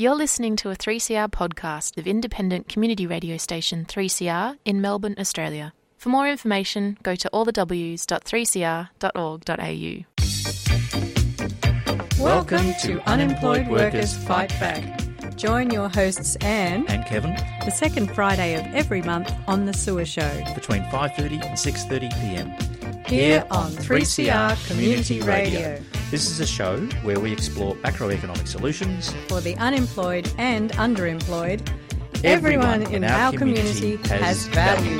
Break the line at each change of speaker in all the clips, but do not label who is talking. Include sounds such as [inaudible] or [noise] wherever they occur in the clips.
You're listening to a 3CR podcast of independent community radio station 3CR in Melbourne, Australia. For more information, go to allthews.3cr.org.au.
Welcome to Unemployed Workers Fight Back. Join your hosts Anne
and Kevin
the second Friday of every month on the Sewer Show
between 5:30 and 6:30 p.m.
here on 3CR Community Radio
This is a show where we explore macroeconomic solutions.
for the unemployed and underemployed. Everyone, in, our, community, has value.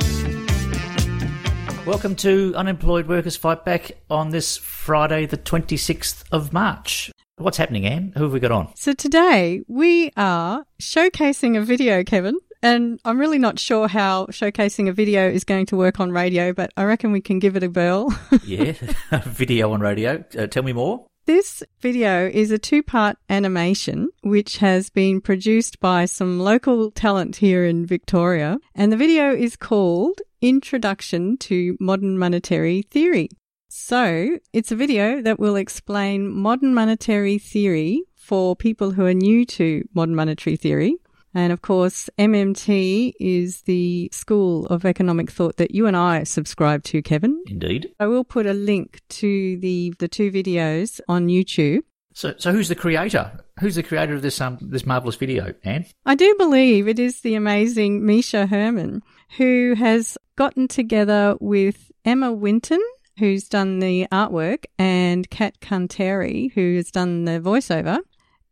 Welcome to Unemployed Workers Fight Back on this Friday, the 26th of March. What's happening, Anne? Who have we got on?
So today we are showcasing a video, Kevin. And I'm really not sure how showcasing a video is going to work on radio, but I reckon we can give it a whirl. [laughs]
Yeah, [laughs] video on radio. Uh, tell me more.
This video is a two part animation which has been produced by some local talent here in Victoria. And the video is called Introduction to Modern Monetary Theory. So it's a video that will explain modern monetary theory for people who are new to modern monetary theory. And of course, MMT is the school of economic thought that you and I subscribe to, Kevin.
Indeed.
I will put a link to the the two videos on YouTube.
So, so who's the creator? Who's the creator of this um this marvelous video, Anne?
I do believe it is the amazing Mischa Herman who has gotten together with Emma Winton, who's done the artwork, and Kat Canteri, who has done the voiceover.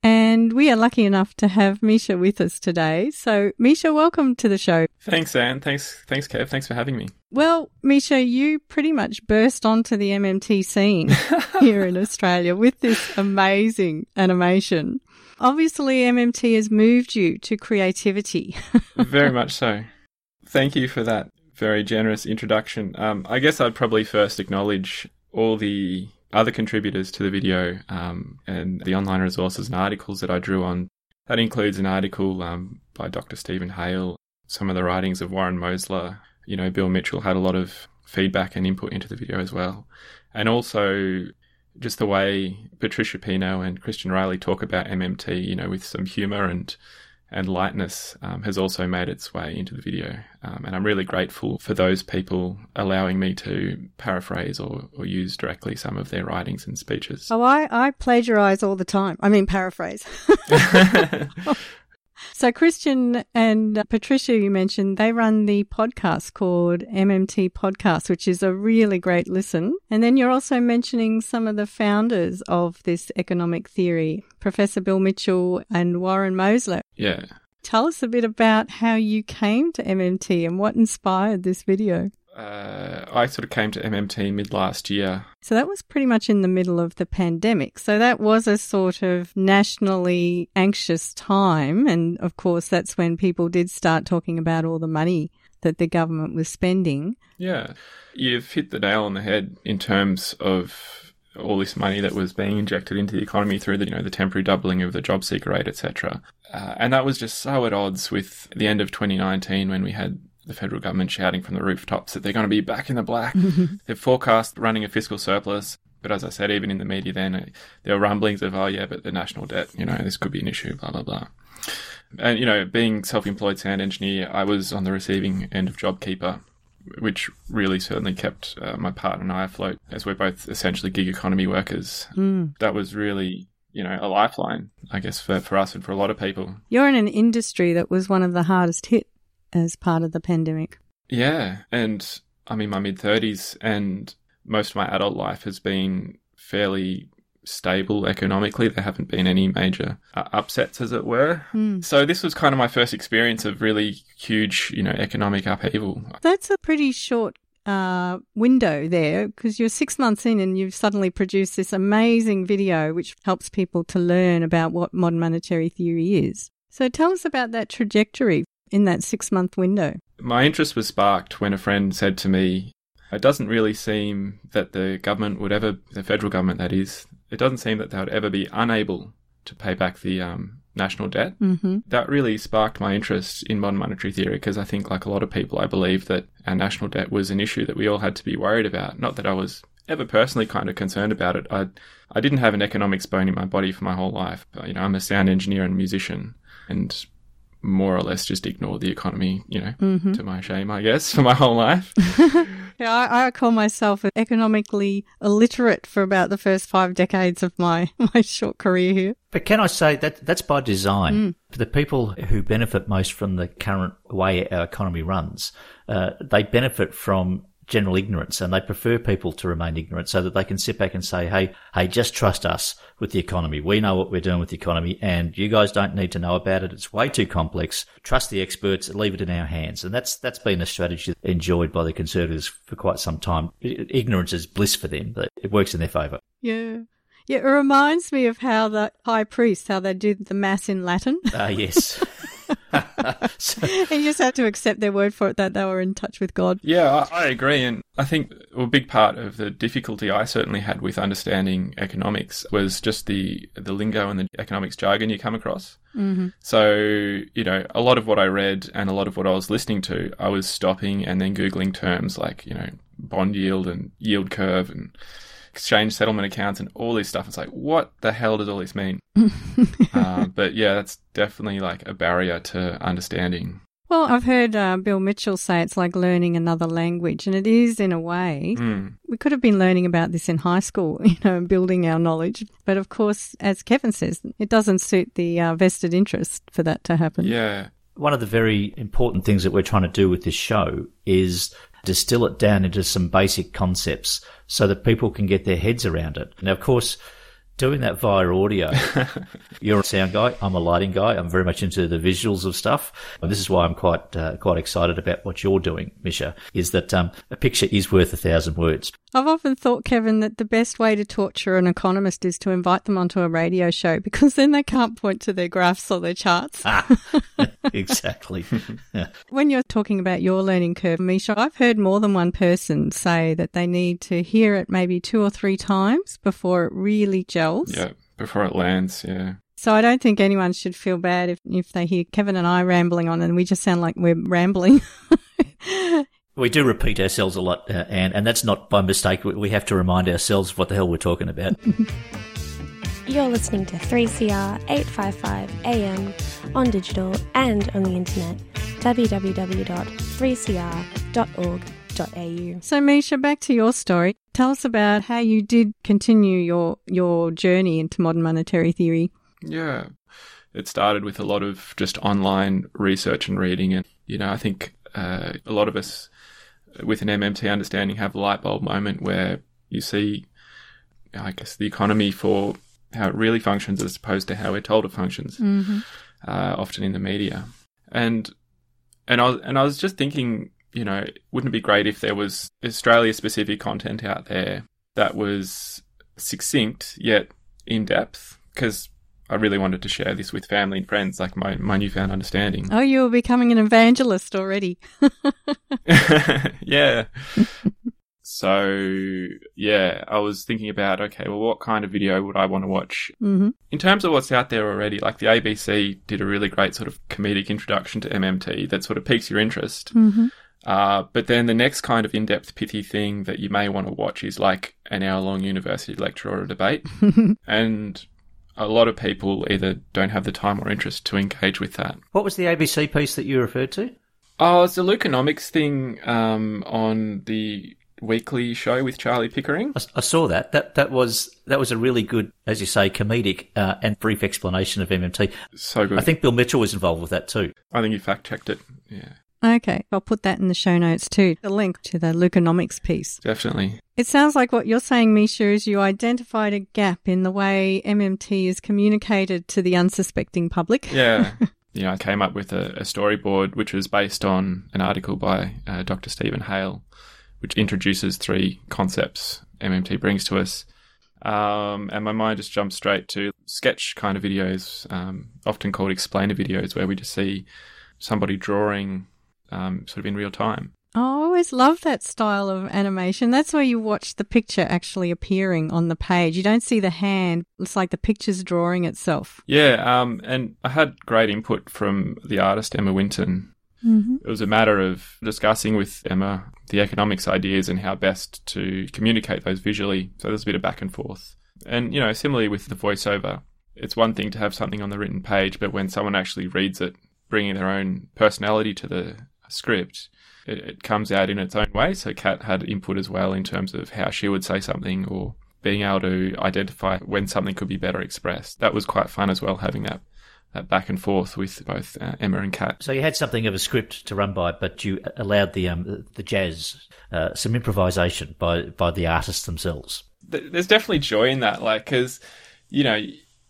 And we are lucky enough to have Mischa with us today. So, Mischa, welcome to the show.
Thanks, Anne. Thanks, thanks, Kev. Thanks for having me.
Well, Mischa, you pretty much burst onto the MMT scene [laughs] here in Australia with this amazing animation. Obviously, MMT has moved you to creativity. [laughs]
Very much so. Thank you for that very generous introduction. Um, I guess I'd probably first acknowledge all the other contributors to the video um, and the online resources and articles that I drew on. That includes an article um, by Dr. Steven Hail, some of the writings of Warren Mosler. You know, Bill Mitchell had a lot of feedback and input into the video as well. And also just the way Patricia Pino and Christian Reilly talk about MMT, you know, with some humor and and lightness um, has also made its way into the video. Um, and I'm really grateful for those people allowing me to paraphrase or, or use directly some of their writings and speeches.
Oh, I, I plagiarize all the time. I mean, paraphrase. [laughs] [laughs] so, Christian and Patricia, you mentioned, they run the podcast called MMT Podcast, which is a really great listen. And then you're also mentioning some of the founders of this economic theory, Professor Bill Mitchell and Warren Mosler.
yeah.
Tell us a bit about how you came to MMT and what inspired this video.
Uh, I sort of came to MMT mid last year.
So that was pretty much in the middle of the pandemic. So that was a sort of nationally anxious time. And of course, that's when people did start talking about all the money that the government was spending.
Yeah. You've hit the nail on the head in terms of all this money that was being injected into the economy through the you know the temporary doubling of the job seeker rate, etc. Uh, and that was just so at odds with the end of 2019 when we had the federal government shouting from the rooftops that they're going to be back in the black. [laughs] They've forecast running a fiscal surplus. But as I said, even in the media then, there were rumblings of, oh yeah, but the national debt, you know, this could be an issue, blah, blah, blah. And, you know, being self-employed sound engineer, I was on the receiving end of JobKeeper, which really certainly kept uh, my partner and I afloat as we're both essentially gig economy workers. That was really, you know, a lifeline, I guess, for, for us and for a lot of people.
You're in an industry that was one of the hardest hit as part of the pandemic.
Yeah. And I'm in my mid 30s, and most of my adult life has been fairly stable economically. There haven't been any major uh, upsets, as it were. So this was kind of my first experience of really huge, you know, economic upheaval.
That's a pretty short uh, window there because you're six months in and you've suddenly produced this amazing video which helps people to learn about what modern monetary theory is. So tell us about that trajectory in that six month window.
My interest was sparked when a friend said to me, It doesn't really seem that the government would ever, the federal government that is, it doesn't seem that they would ever be unable to pay back the um, national debt.
Mm-hmm.
That really sparked my interest in modern monetary theory because I think, like a lot of people, I believe that our national debt was an issue that we all had to be worried about. Not that I was ever personally kind of concerned about it. I I didn't have an economics bone in my body for my whole life. But, you know, I'm a sound engineer and musician, and more or less just ignored the economy. You know,
Mm-hmm.
to my shame, I guess, [laughs] for my whole life. [laughs]
Yeah, I, I call myself economically illiterate for about the first five decades of my, [laughs] my short career here.
But can I say that that's by design? For the people who benefit most from the current way our economy runs, uh, they benefit from general ignorance and they prefer people to remain ignorant so that they can sit back and say, Hey, hey, just trust us with the economy. We know what we're doing with the economy and you guys don't need to know about it. It's way too complex. Trust the experts, leave it in our hands. And that's, that's been a strategy enjoyed by the conservatives for quite some time. Ignorance is bliss for them, it works in their favour.
Yeah. Yeah, it reminds me of how the high priest, how they do the mass in Latin.
Ah, [laughs] yes. [laughs] so,
and you just have to accept their word for it that they were in touch with God.
Yeah, I, I agree. And I think a big part of the difficulty I certainly had with understanding economics was just the, the lingo and the economics jargon you come across.
Mm-hmm.
So, you know, a lot of what I read and a lot of what I was listening to, I was stopping and then Googling terms like, you know, bond yield and yield curve and exchange settlement accounts and all this stuff. It's like, what the hell does all this mean? [laughs] uh, but yeah, that's definitely like a barrier to understanding.
Well, I've heard uh, Bill Mitchell say it's like learning another language, and it is in a way.
Mm.
We could have been learning about this in high school, [laughs] you know, and building our knowledge. But of course, as Kevin says, it doesn't suit the uh, vested interest for that to happen.
Yeah.
one of the very important things that we're trying to do with this show is distill it down into some basic concepts so that people can get their heads around it. Now, of course, doing that via audio, [laughs] you're a sound guy, I'm a lighting guy, I'm very much into the visuals of stuff. And this is why I'm quite uh, quite excited about what you're doing, Mischa, is that um, a picture is worth a thousand words.
I've often thought, Kevin, that the best way to torture an economist is to invite them onto a radio show [laughs] because then they can't point to their graphs or their charts.
Ah, [laughs] exactly.
When you're talking about your learning curve, Mischa, I've heard more than one person say that they need to hear it maybe two or three times before it really gels.
Yeah. Before it lands. Yeah.
So I don't think anyone should feel bad if, if they hear Kevin and I rambling on and we just sound like we're rambling. [laughs]
We do repeat ourselves a lot, uh, Anne, and that's not by mistake. We- We have to remind ourselves what the hell we're talking about. [laughs]
You're listening to 3CR 855 AM on digital and on the internet. www.3cr.org.au.
so Mischa, back to your story. Tell us about how you did continue your, your journey into modern monetary theory.
Yeah. It started with a lot of just online research and reading. And, you know, I think uh, a lot of us with an MMT understanding have a light bulb moment where you see, I guess, the economy for how it really functions as opposed to how we're told it functions,
Mm-hmm.
uh, often in the media. And, and I was, and I was just thinking, you know, wouldn't it be great if there was Australia specific content out there that was succinct yet in depth? Because I really wanted to share this with family and friends, like my, my newfound understanding.
Oh, you're becoming an evangelist already. [laughs] [laughs]
yeah. so, yeah, I was thinking about, okay, well, what kind of video would I want to watch?
Mm-hmm.
In terms of what's out there already, like the ABC did a really great sort of comedic introduction to MMT that sort of piques your interest.
Mm-hmm.
Uh, but then the next kind of in-depth pithy thing that you may want to watch is like an hour-long university lecture or a debate. [laughs] and a lot of people either don't have the time or interest to engage with that.
What was the ABC piece that you referred to?
Oh, it's the Lukenomics thing um, on the weekly show with Charlie Pickering.
I, I saw that. That that was that was a really good, as you say, comedic uh, and brief explanation of MMT.
So good.
I think Bill Mitchell was involved with that too.
I think you fact-checked it. Yeah,
Okay, I'll put that in the show notes too. The link to the Lukenomics piece.
definitely.
It sounds like what you're saying, Mischa, is you identified a gap in the way MMT is communicated to the unsuspecting public.
Yeah. [laughs] you know, I came up with a, a storyboard which was based on an article by uh, Dr. Steven Hail, which introduces three concepts MMT brings to us. Um, and my mind just jumped straight to sketch kind of videos, um, often called explainer videos, where we just see somebody drawing um, sort of in real time.
Oh, I always love that style of animation. That's where you watch the picture actually appearing on the page. You don't see the hand. It's like the picture's drawing itself.
Yeah, um, and I had great input from the artist Emma Winton,
Mm-hmm.
It was a matter of discussing with Emma the economics ideas and how best to communicate those visually. So there's a bit of back and forth. And, you know, similarly with the voiceover, it's one thing to have something on the written page, but when someone actually reads it, bringing their own personality to the script, it, it comes out in its own way. So Kat had input as well in terms of how she would say something or being able to identify when something could be better expressed. That was quite fun as well, having that that back and forth with both uh, Emma and Kat.
So you had something of a script to run by, but you allowed the um, the jazz, uh, some improvisation by by the artists themselves.
There's definitely joy in that, like because you know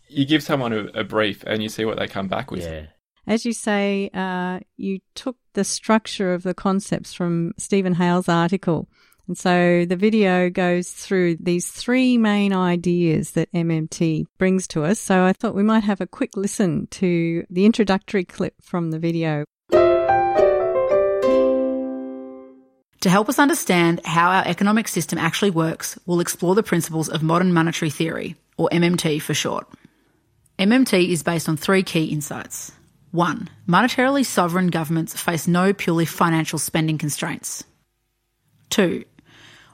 you give someone a, a, brief and you see what they come back with.
Yeah.
As you say, uh, you took the structure of the concepts from Steven Hail's article and so the video goes through these three main ideas that MMT brings to us. So I thought we might have a quick listen to the introductory clip from the video.
To help us understand how our economic system actually works, we'll explore the principles of modern monetary theory, or MMT for short. MMT is based on three key insights. One, monetarily sovereign governments face no purely financial spending constraints. Two,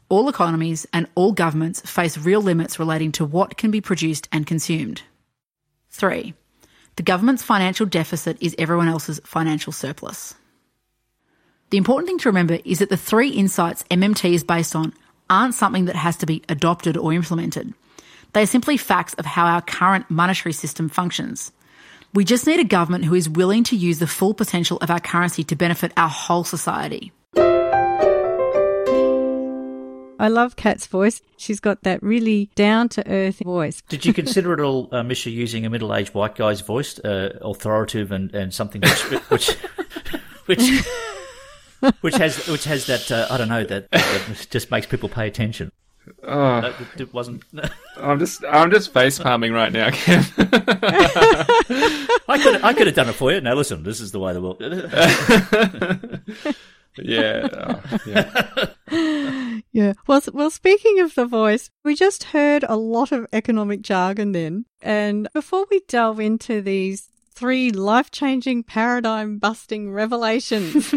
all economies and all governments face real limits relating to what can be produced and consumed. 3. The government's financial deficit is everyone else's financial surplus. The important thing to remember is that the three insights MMT is based on aren't something that has to be adopted or implemented. They are simply facts of how our current monetary system functions. We just need a government who is willing to use the full potential of our currency to benefit our whole society.
I love Kat's voice. She's got that really down to earth voice.
Did you consider at all, uh, Mischa, using a middle aged white guy's voice, uh, authoritative and, and something which which [laughs] which, which has which has that uh, I don't know that, that, just makes people pay attention.
Oh,
no, it wasn't. [laughs]
I'm just I'm just face palming right now, Ken. [laughs]
I could I could have done it for you. Now listen, this is the way the world [laughs]
yeah, uh,
yeah. yeah. Well, well, speaking of the voice, we just heard a lot of economic jargon then. And before we delve into these three life changing, paradigm busting revelations,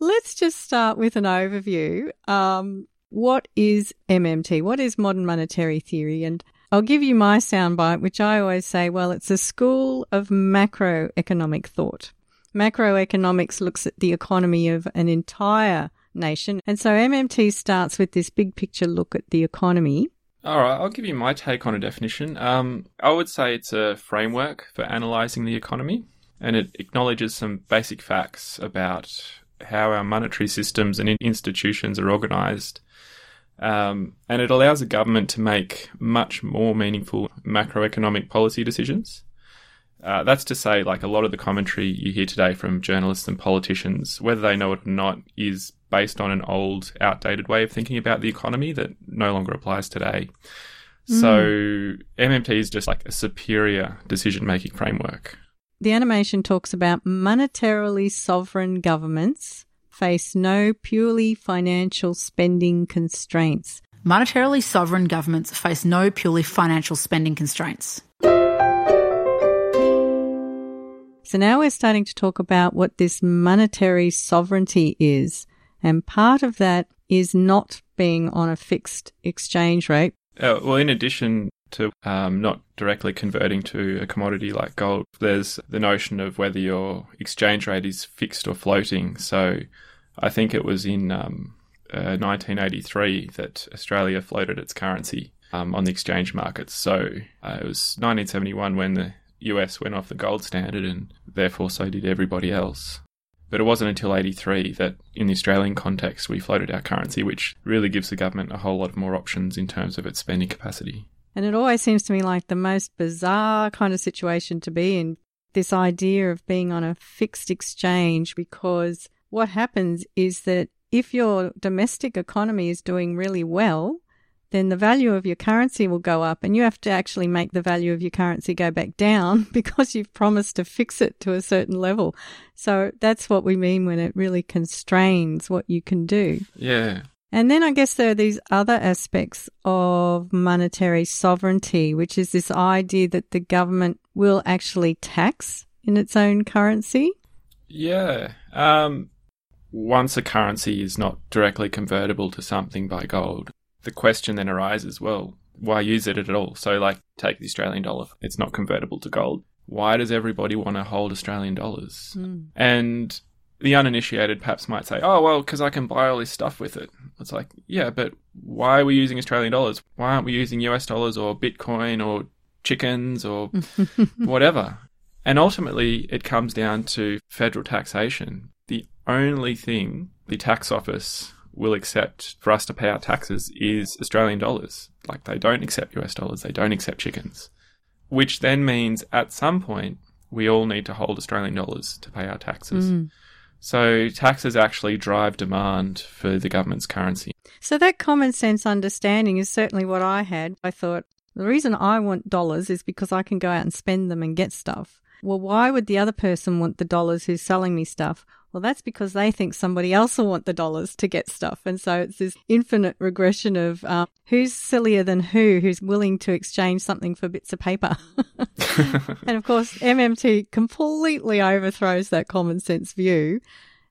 let's just start with an overview. Um, what is MMT? What is modern monetary theory? And I'll give you my soundbite, which I always say, well, it's a school of macroeconomic thought. Macroeconomics looks at the economy of an entire nation. And so MMT starts with this big picture look at the economy.
All right, I'll give you my take on a definition. Um, I would say it's a framework for analysing the economy, and it acknowledges some basic facts about how our monetary systems and institutions are organised. Um, and it allows a government to make much more meaningful macroeconomic policy decisions. Uh, that's to say, like a lot of the commentary you hear today from journalists and politicians, whether they know it or not, is based on an old, outdated way of thinking about the economy that no longer applies today. Mm. So MMT is just like a superior decision making framework.
The animation talks about monetarily sovereign governments face no purely financial spending constraints.
Monetarily sovereign governments face no purely financial spending constraints.
So now we're starting to talk about what this monetary sovereignty is. And part of that is not being on a fixed exchange rate.
Uh, well, in addition to um, not directly converting to a commodity like gold, there's the notion of whether your exchange rate is fixed or floating. So I think it was in um, uh, 1983 that Australia floated its currency um, on the exchange markets. So uh, it was 1971 when the US went off the gold standard and therefore so did everybody else. But it wasn't until 83 that, in the Australian context, we floated our currency, which really gives the government a whole lot more options in terms of its spending capacity.
And it always seems to me like the most bizarre kind of situation to be in this idea of being on a fixed exchange because what happens is that if your domestic economy is doing really well, then the value of your currency will go up and you have to actually make the value of your currency go back down [laughs] because you've promised to fix it to a certain level. So that's what we mean when it really constrains what you can do.
Yeah.
And then I guess there are these other aspects of monetary sovereignty, which is this idea that the government will actually tax in its own currency.
Yeah. Um, once a currency is not directly convertible to something by gold, the question then arises well, why use it at all? So, like, take the Australian dollar, it's not convertible to gold. Why does everybody want to hold Australian dollars?
Mm.
And the uninitiated perhaps might say, oh, well, because I can buy all this stuff with it. It's like, yeah, but why are we using Australian dollars? Why aren't we using US dollars or Bitcoin or chickens or [laughs] whatever? And ultimately, it comes down to federal taxation. The only thing the tax office will accept for us to pay our taxes is Australian dollars. Like they don't accept US dollars, they don't accept chickens. Which then means at some point, we all need to hold Australian dollars to pay our taxes.
Mm.
So taxes actually drive demand for the government's currency.
So that common sense understanding is certainly what I had. I thought the reason I want dollars is because I can go out and spend them and get stuff. Well, why would the other person want the dollars who's selling me stuff? Well, that's because they think somebody else will want the dollars to get stuff. And so it's this infinite regression of um, who's sillier than who, who's willing to exchange something for bits of paper. [laughs] [laughs] and of course, MMT completely overthrows that common sense view.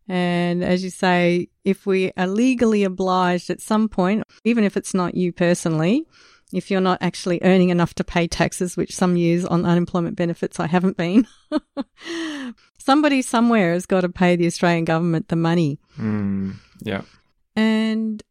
And as you say, if we are legally obliged at some point, even if it's not you personally, if you're not actually earning enough to pay taxes, which some years on unemployment benefits I haven't been, [laughs] somebody somewhere has got to pay the Australian government the money.
Mm, yeah.
And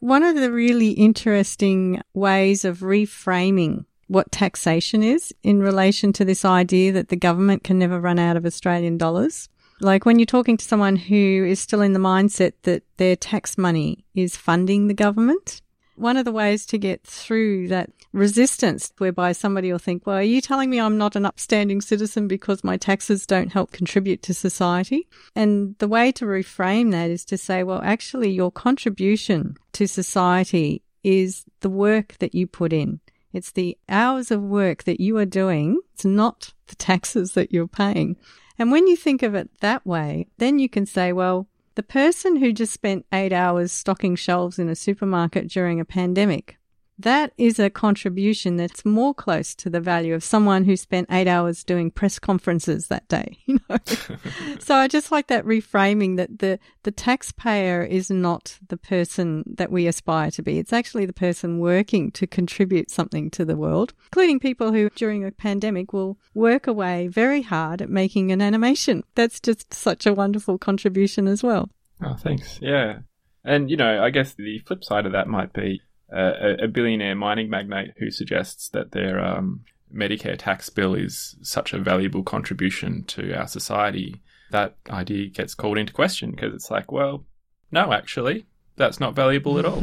one of the really interesting ways of reframing what taxation is in relation to this idea that the government can never run out of Australian dollars. Like when you're talking to someone who is still in the mindset that their tax money is funding the government, one of the ways to get through that resistance whereby somebody will think, well, are you telling me I'm not an upstanding citizen because my taxes don't help contribute to society? And the way to reframe that is to say, well, actually your contribution to society is the work that you put in. It's the hours of work that you are doing. It's not the taxes that you're paying. And when you think of it that way, then you can say, well, the person who just spent eight hours stocking shelves in a supermarket during a pandemic, that is a contribution that's more close to the value of someone who spent eight hours doing press conferences that day. [laughs] You know? [laughs] so I just like that reframing that the, the taxpayer is not the person that we aspire to be. It's actually the person working to contribute something to the world, including people who during a pandemic will work away very hard at making an animation. That's just such a wonderful contribution as well.
Oh, thanks. Yeah. And, you know, I guess the flip side of that might be uh, a billionaire mining magnate who suggests that their um, Medicare tax bill is such a valuable contribution to our society. That idea gets called into question because it's like, well, no, actually, that's not valuable at all.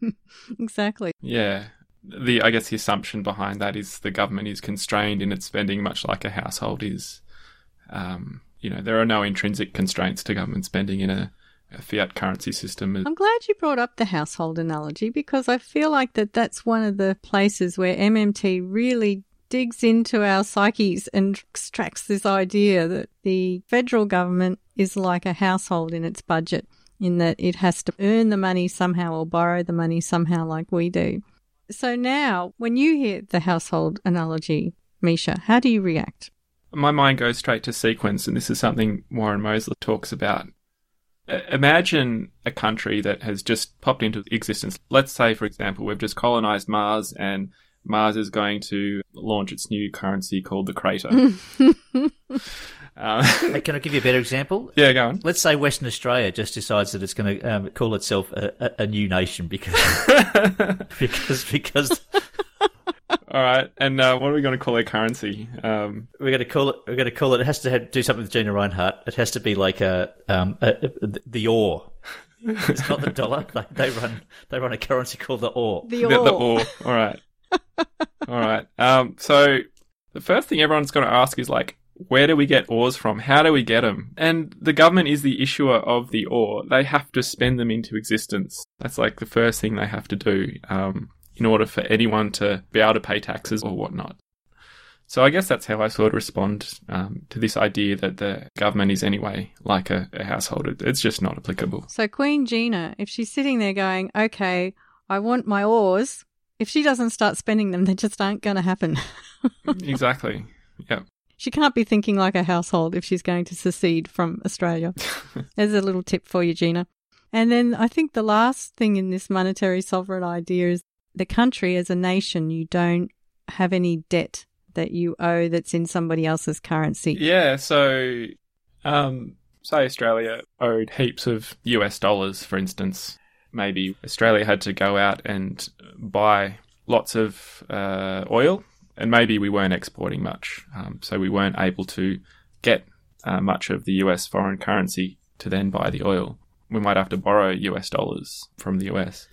[laughs]
exactly.
Yeah. The I guess the assumption behind that is the government is constrained in its spending, much like a household is. Um, you know, there are no intrinsic constraints to government spending in a a fiat currency system.
I'm glad you brought up the household analogy because I feel like that that's one of the places where MMT really digs into our psyches and extracts this idea that the federal government is like a household in its budget in that it has to earn the money somehow or borrow the money somehow like we do. So now when you hear the household analogy, Mischa, how do you react?
My mind goes straight to sequence and this is something Warren Mosler talks about imagine a country that has just popped into existence. Let's say, for example, we've just colonized Mars and Mars is going to launch its new currency called the Crater. [laughs] [laughs]
uh, hey, can I give you a better example?
Yeah, go on.
Let's say Western Australia just decides that it's going to um, call itself a, a, a, new nation because [laughs] because because
all right, and uh, what are we going to call our currency? Um,
we're going to call it. We're going to call it. It has to have, do something with Gina Rinehart. It has to be like a, um, a, a the ore. It's not the [laughs] dollar. They, they, run. They run a currency called the ore.
The ore.
The, the ore. All right. All right. Um, so the first thing everyone's going to ask is like, where do we get ores from? How do we get them? And the government is the issuer of the ore. They have to spend them into existence. That's like the first thing they have to do. Um, in order for anyone to be able to pay taxes or whatnot. So I guess that's how I sort of respond um, to this idea that the government is anyway like a, a household. It's just not applicable.
So Queen Gina, if she's sitting there going, "Okay, I want my ores," if she doesn't start spending them, [laughs] they just aren't going to happen. [laughs]
exactly. Yeah.
She can't be thinking like a household if she's going to secede from Australia. [laughs] There's a little tip for you, Gina. And then I think the last thing in this monetary sovereign idea is the country as a nation, you don't have any debt that you owe that's in somebody else's currency.
Yeah, so um, say Australia owed heaps of US dollars, for instance. Maybe Australia had to go out and buy lots of uh, oil, and maybe we weren't exporting much, um, so we weren't able to get uh, much of the US foreign currency to then buy the oil. We might have to borrow US dollars from the US.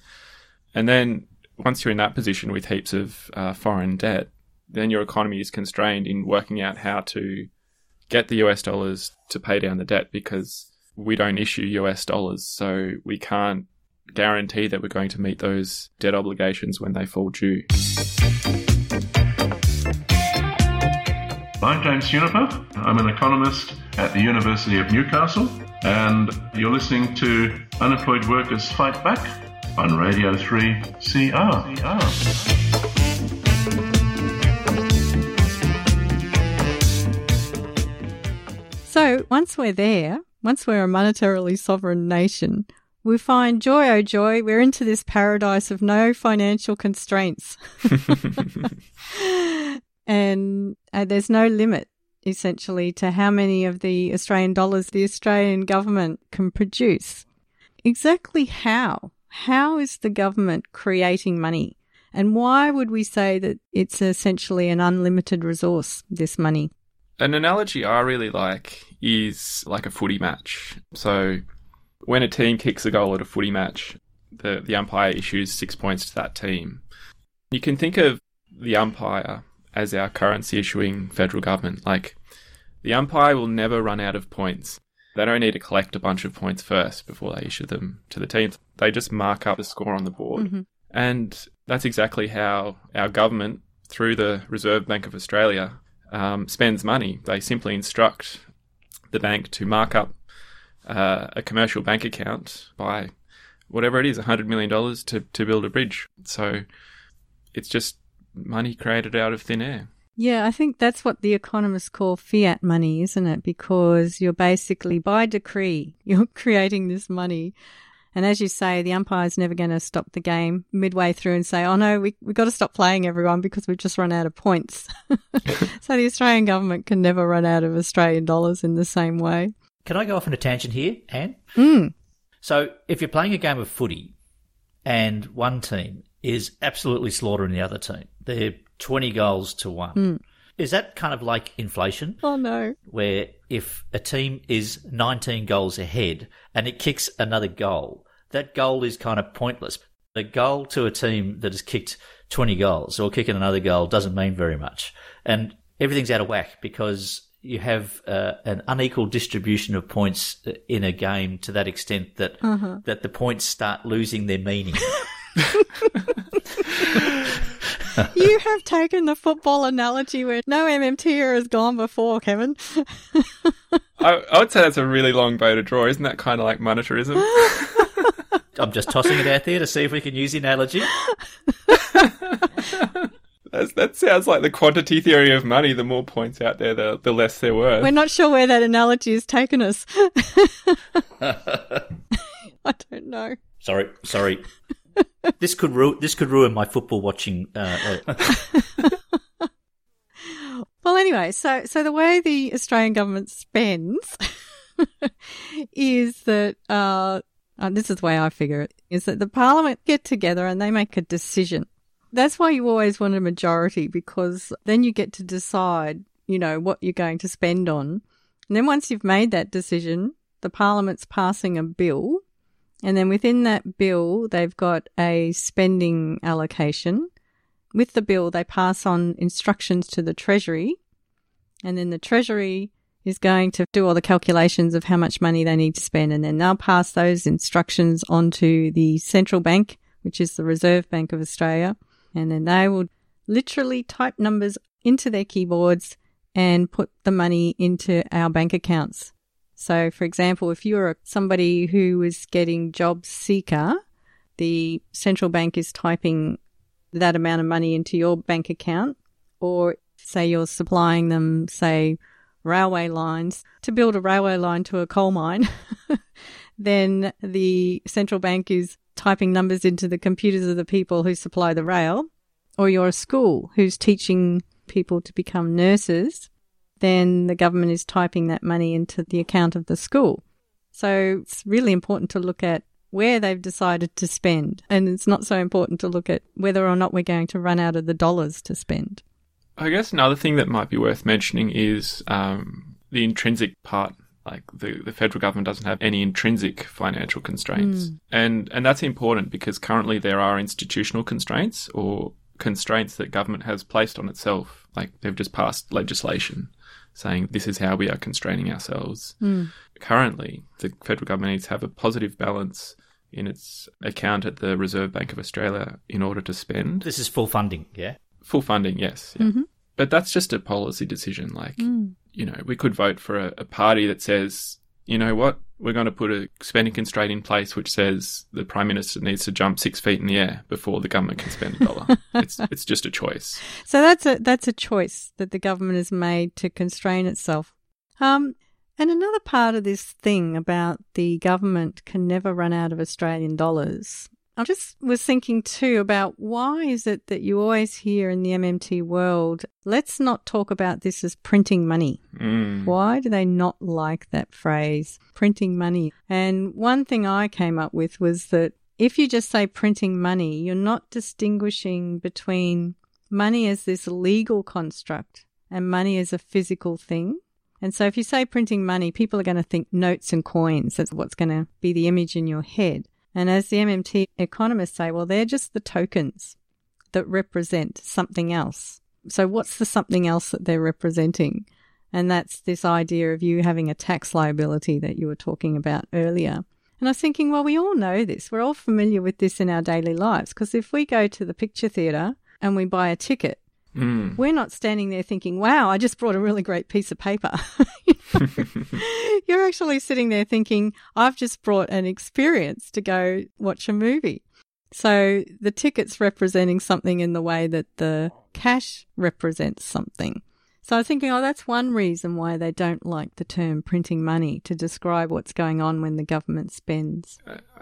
And then once you're in that position with heaps of uh, foreign debt, then your economy is constrained in working out how to get the US dollars to pay down the debt because we don't issue US dollars, so we can't guarantee that we're going to meet those debt obligations when they fall due.
I'm James Juniper. I'm an economist at the University of Newcastle, and you're listening to Unemployed Workers Fight Back on Radio 3 CR.
So once we're there, once we're a monetarily sovereign nation, we find joy, oh joy, we're into this paradise of no financial constraints. [laughs] [laughs] and uh, there's no limit essentially to how many of the Australian dollars the Australian government can produce. Exactly how? How is the government creating money? And why would we say that it's essentially an unlimited resource, this money?
An analogy I really like is like a footy match. So when a team kicks a goal at a footy match, the, the umpire issues six points to that team. You can think of the umpire as our currency issuing federal government. Like, the umpire will never run out of points. They don't need to collect a bunch of points first before they issue them to the teams. They just mark up the score on the board.
Mm-hmm.
And that's exactly how our government, through the Reserve Bank of Australia, um, spends money. They simply instruct the bank to mark up uh, a commercial bank account by whatever it is, $100 million to, to build a bridge. So it's just money created out of thin air.
Yeah, I think that's what the economists call fiat money, isn't it? Because you're basically by decree, [laughs] you're creating this money. And as you say, the umpire's never going to stop the game midway through and say, oh no, we, we've got to stop playing everyone because we've just run out of points. [laughs] so the Australian government can never run out of Australian dollars in the same way.
Can I go off on a tangent here, Anne?
Mm.
So if you're playing a game of footy and one team is absolutely slaughtering the other team, they're 20 goals to one.
Mm.
Is that kind of like inflation?
Oh no.
Where if a team is 19 goals ahead and it kicks another goal, that goal is kind of pointless. A goal to a team that has kicked 20 goals or kicking another goal doesn't mean very much. And everything's out of whack because you have uh, an unequal distribution of points in a game to that extent that
Uh-huh.
that the points start losing their meaning. [laughs] [laughs] [laughs]
you have taken the football analogy where no MMTer has gone before, Kevin. [laughs]
I, I would say that's a really long bow to draw. Isn't that kind of like monetarism? [laughs]
I'm just tossing it out there to see if we can use the analogy.
That's, that sounds like the quantity theory of money. The more points out there, the, the less they're worth.
We're not sure where that analogy has taken us. I don't know.
Sorry, sorry. This could ru- this could ruin my football watching. Uh, uh, [laughs]
Well, anyway, so so the way the Australian government spends [laughs] is that uh, uh, this is the way I figure it is that the Parliament get together and they make a decision. That's why you always want a majority because then you get to decide, you know, what you're going to spend on. And then once you've made that decision, the Parliament's passing a bill, and then within that bill, they've got a spending allocation with the bill, they pass on instructions to the Treasury, and then the Treasury is going to do all the calculations of how much money they need to spend, and then they'll pass those instructions on to the central bank, which is the Reserve Bank of Australia, and then they will literally type numbers into their keyboards and put the money into our bank accounts. So, for example, if you're somebody who is getting job seeker, the central bank is typing that amount of money into your bank account. Or say you're supplying them, say, railway lines to build a railway line to a coal mine, [laughs] then the central bank is typing numbers into the computers of the people who supply the rail, or you're a school who's teaching people to become nurses, then the government is typing that money into the account of the school. So it's really important to look at where they've decided to spend. And it's not so important to look at whether or not we're going to run out of the dollars to spend.
I guess another thing that might be worth mentioning is um, the intrinsic part. Like the, the federal government doesn't have any intrinsic financial constraints.
Mm.
And and that's important because currently there are institutional constraints or constraints that government has placed on itself. Like they've just passed legislation saying this is how we are constraining ourselves.
Mm.
Currently, the federal government needs to have a positive balance in its account at the Reserve Bank of Australia in order to spend.
This is full funding, yeah?
Full funding, yes. Yeah.
Mhm.
But that's just a policy decision. Like,
Mm.
you know, we could vote for a, a party that says, you know what, we're going to put a spending constraint in place which says the Prime Minister needs to jump six feet in the air before the government can spend a dollar. [laughs] it's, it's just a choice.
So that's a that's a choice that the government has made to constrain itself. Um, and another part of this thing about the government can never run out of Australian dollars. I just was thinking too about why is it that you always hear in the MMT world, let's not talk about this as printing money.
Mm.
Why do they not like that phrase, printing money? And one thing I came up with was that if you just say printing money, you're not distinguishing between money as this legal construct and money as a physical thing. And so if you say printing money, people are going to think notes and coins. That's what's going to be the image in your head. And as the MMT economists say, well, they're just the tokens that represent something else. So what's the something else that they're representing? And that's this idea of you having a tax liability that you were talking about earlier. And I was thinking, well, we all know this. We're all familiar with this in our daily lives because if we go to the picture theatre and we buy a ticket,
Mm.
we're not standing there thinking, wow, I just brought a really great piece of paper. [laughs] You're actually sitting there thinking, I've just brought an experience to go watch a movie. So the ticket's representing something in the way that the cash represents something. So I was thinking, oh, that's one reason why they don't like the term printing money to describe what's going on when the government spends.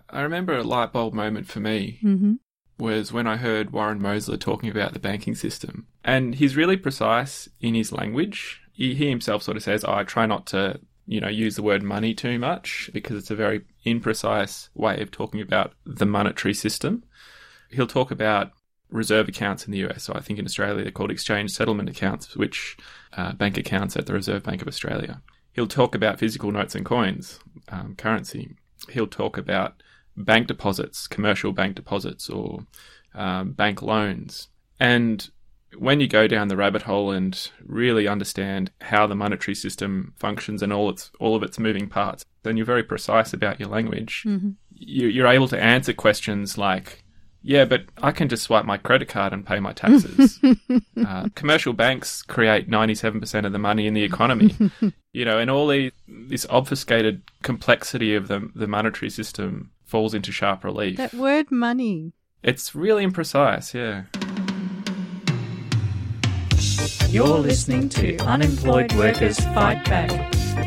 I remember a light bulb moment for me
Mm-hmm.
Was when I heard Warren Mosler talking about the banking system. And he's really precise in his language. He, he himself sort of says, oh, I try not to, you know, use the word money too much because it's a very imprecise way of talking about the monetary system. He'll talk about reserve accounts in the US. So I think in Australia they're called exchange settlement accounts, which uh, bank accounts at the Reserve Bank of Australia. He'll talk about physical notes and coins, um, currency. He'll talk about bank deposits, commercial bank deposits, or um, bank loans. And when you go down the rabbit hole and really understand how the monetary system functions and all its all of its moving parts, then you're very precise about your language.
Mm-hmm.
You, you're able to answer questions like, "Yeah, but I can just swipe my credit card and pay my taxes." [laughs] uh, commercial banks create 97% of the money in the economy. [laughs] you know, and all the this obfuscated complexity of the the monetary system falls into sharp relief.
That word money.
It's really imprecise, yeah.
You're listening to Unemployed Workers Fight Back,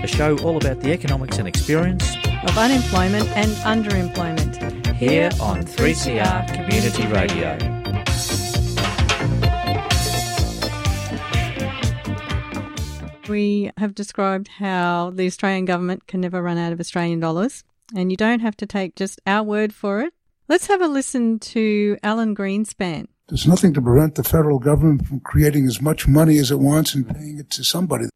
a show all about the economics and experience
of unemployment and underemployment.
here on 3CR Community Radio.
We have described how the Australian government can never run out of Australian dollars, and you don't have to take just our word for it. Let's have a listen to Alan Greenspan.
There's nothing to prevent the federal government from creating as much money as it wants and paying it to somebody.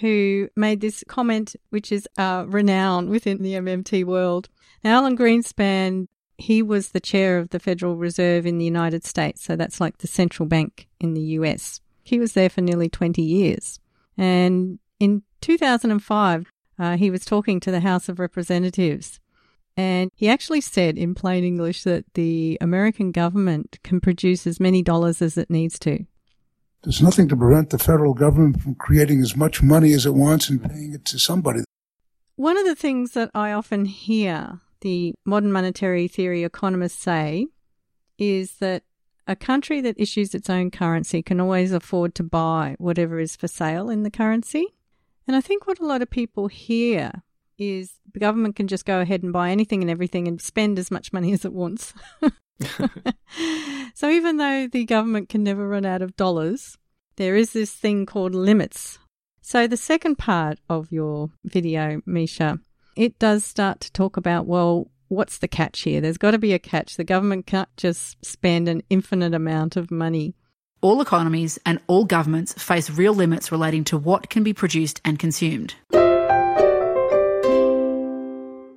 who made this comment, which is uh, renowned within the MMT world. Now, Alan Greenspan, he was the chair of the Federal Reserve in the United States, so that's like the central bank in the US. He was there for nearly 20 years. And in 2005, uh, he was talking to the House of Representatives. And he actually said in plain English that the American government can produce as many dollars as it needs to.
There's nothing to prevent the federal government from creating as much money as it wants and paying it to somebody.
One of the things that I often hear the modern monetary theory economists say is that a country that issues its own currency can always afford to buy whatever is for sale in the currency. And I think what a lot of people hear is the government can just go ahead and buy anything and everything and spend as much money as it wants. [laughs] [laughs] so even though the government can never run out of dollars, there is this thing called limits. So the second part of your video, Mischa, it does start to talk about, well, what's the catch here? There's got to be a catch. The government can't just spend an infinite amount of money.
All economies and all governments face real limits relating to what can be produced and consumed.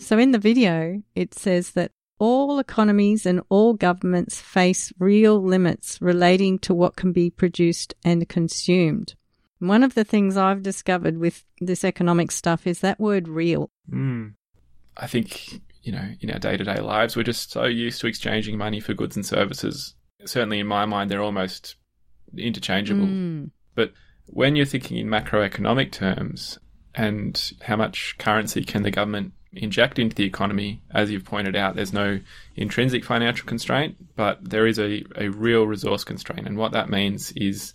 So in the video, it says that all economies and all governments face real limits relating to what can be produced and consumed. One of the things I've discovered with this economic stuff is that word real.
Mm. I think, you know, in our day to day lives, we're just so used to exchanging money for goods and services. Certainly in my mind, they're almost interchangeable.
Mm.
But when you're thinking in macroeconomic terms and how much currency can the government inject into the economy, as you've pointed out, there's no intrinsic financial constraint, but there is a, a real resource constraint. And what that means is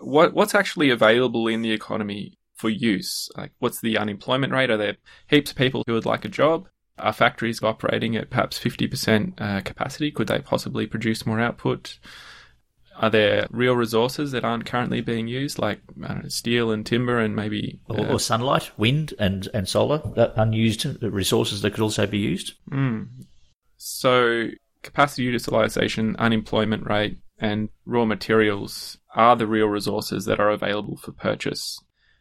what what's actually available in the economy for use? Like what's the unemployment rate? Are there heaps of people who would like a job? Are factories operating at perhaps 50% uh, capacity? Could they possibly produce more output? Are there real resources that aren't currently being used, like know, steel and timber and maybe.
Uh, or, or, sunlight, wind, and, and solar, that unused resources that could also be used?
Mm. So, capacity utilization, unemployment rate, and raw materials are the real resources that are available for purchase.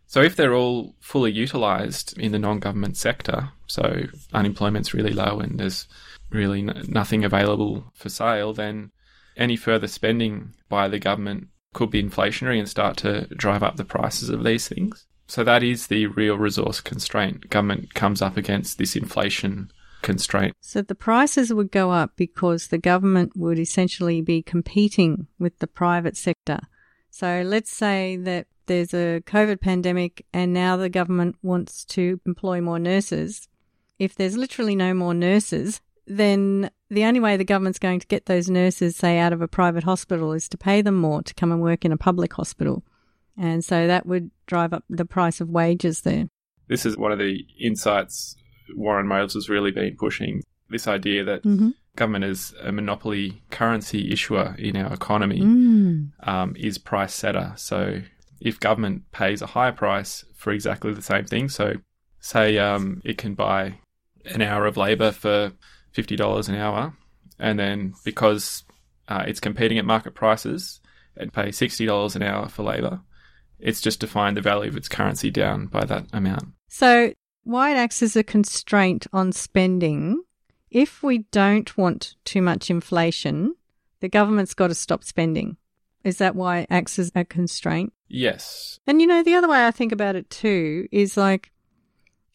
So, if they're all fully utilized in the non government sector, so unemployment's really low and there's really n- nothing available for sale, then any further spending by the government could be inflationary and start to drive up the prices of these things. So that is the real resource constraint. Government comes up against this inflation constraint.
So the prices would go up because the government would essentially be competing with the private sector. So let's say that there's a COVID pandemic and now the government wants to employ more nurses. If there's literally no more nurses, then the only way the government's going to get those nurses, say, out of a private hospital is to pay them more to come and work in a public hospital. And so that would drive up the price of wages there.
This is one of the insights Warren Mosler has really been pushing this idea that
mm-hmm.
government is a monopoly currency issuer in our economy,
mm.
um, is price setter. So if government pays a higher price for exactly the same thing, so say um, it can buy an hour of labour for $50 an hour, and then because uh, it's competing at market prices, and pay $60 an hour for labour. It's just defined the value of its currency down by that amount.
So, why it acts as a constraint on spending. If we don't want too much inflation, the government's got to stop spending. Is that why it acts as a constraint?
Yes.
And you know, the other way I think about it too is like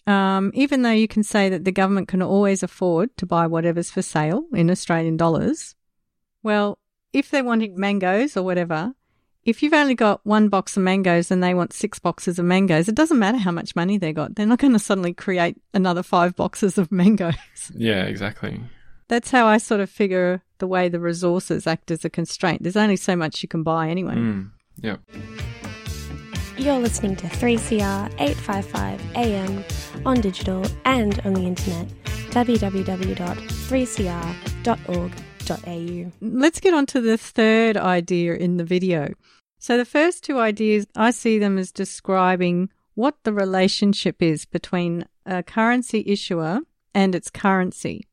um, even though you can say that the government can always afford to buy whatever's for sale in Australian dollars, well, if they're wanting mangoes or whatever, if you've only got one box of mangoes and they want six boxes of mangoes, it doesn't matter how much money they got. They're not going to suddenly create another five boxes of [laughs] mangoes.
Yeah, exactly.
That's how I sort of figure the way the resources act as a constraint. There's only so much you can buy anyway.
Mm, yep.
You're listening to 3CR 855 AM on digital and on the internet. www.3cr.org.au.
Let's get on to the third idea in the video. So, the first two ideas, I see them as describing what the relationship is between a currency issuer and its currency.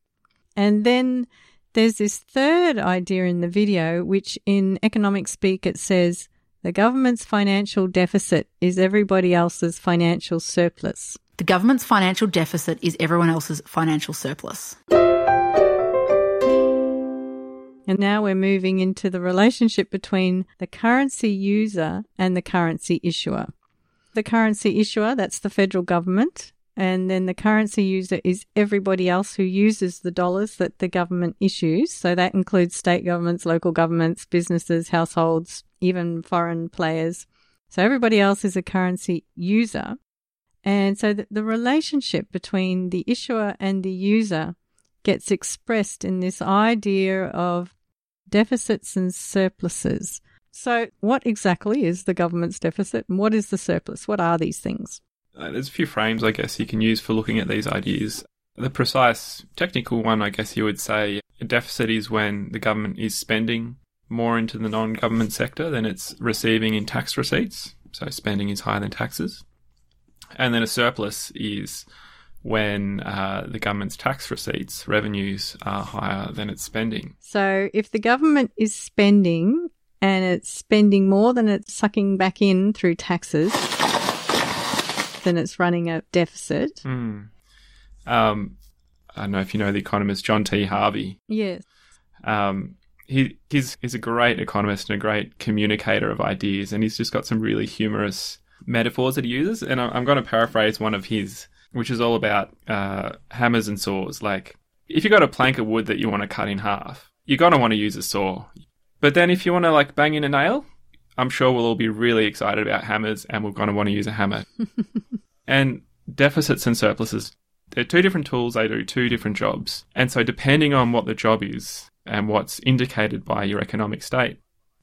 And then there's this third idea in the video, which in economic speak it says the government's financial deficit is everybody else's financial surplus.
The government's financial deficit is everyone else's financial surplus.
And now we're moving into the relationship between the currency user and the currency issuer. The currency issuer, that's the federal government, and then the currency user is everybody else who uses the dollars that the government issues. So that includes state governments, local governments, businesses, households, even foreign players. So everybody else is a currency user. And so the, the relationship between the issuer and the user gets expressed in this idea of deficits and surpluses. So, what exactly is the government's deficit and what is the surplus? What are these things?
Uh, there's a few frames, I guess, you can use for looking at these ideas. The precise technical one, I guess you would say, a deficit is when the government is spending more into the non government sector than it's receiving in tax receipts. So spending is higher than taxes. And then a surplus is when uh, the government's tax receipts, revenues, are higher than its spending.
So, if the government is spending and it's spending more than it's sucking back in through taxes, then it's running a deficit.
Mm. Um, I don't know if you know the economist John T. Harvey.
Yes.
Um, he, he's, he's a great economist and a great communicator of ideas, and he's just got some really humorous metaphors that he uses. And I'm going to paraphrase one of his, which is all about uh, hammers and saws. Like, if you've got a plank of wood that you want to cut in half, you're going to want to use a saw. But then if you want to like bang in a nail, I'm sure we'll all be really excited about hammers and we're going to want to use a hammer. [laughs] and deficits and surpluses, they're two different tools, they do two different jobs. And so depending on what the job is and what's indicated by your economic state,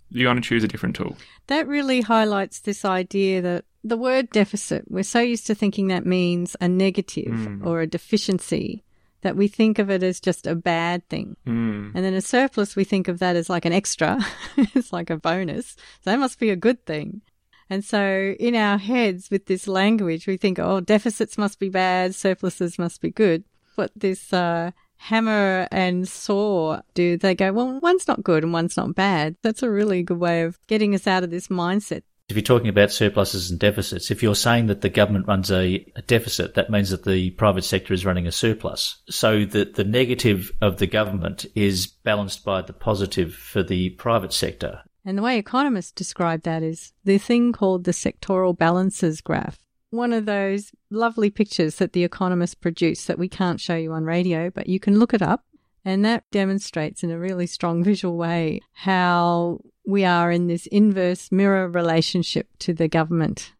you're going to choose a different tool.
That really highlights this idea that the word deficit, we're so used to thinking that means a negative mm. or a deficiency that we think of it as just a bad thing.
Mm.
And then a surplus, we think of that as like an extra. [laughs] it's like a bonus. So that must be a good thing. And so in our heads with this language, we think, oh, deficits must be bad, surpluses must be good. What this uh, hammer and saw do, they go, well, one's not good and one's not bad. That's a really good way of getting us out of this mindset
if you're talking about surpluses and deficits, if you're saying that the government runs a, a, deficit, that means that the private sector is running a surplus. So that the negative of the government is balanced by the positive for the private sector.
And the way economists describe that is the thing called the sectoral balances graph. One of those lovely pictures that the economists produce that we can't show you on radio, but you can look it up. And that demonstrates in a really strong visual way how we are in this inverse mirror relationship to the government.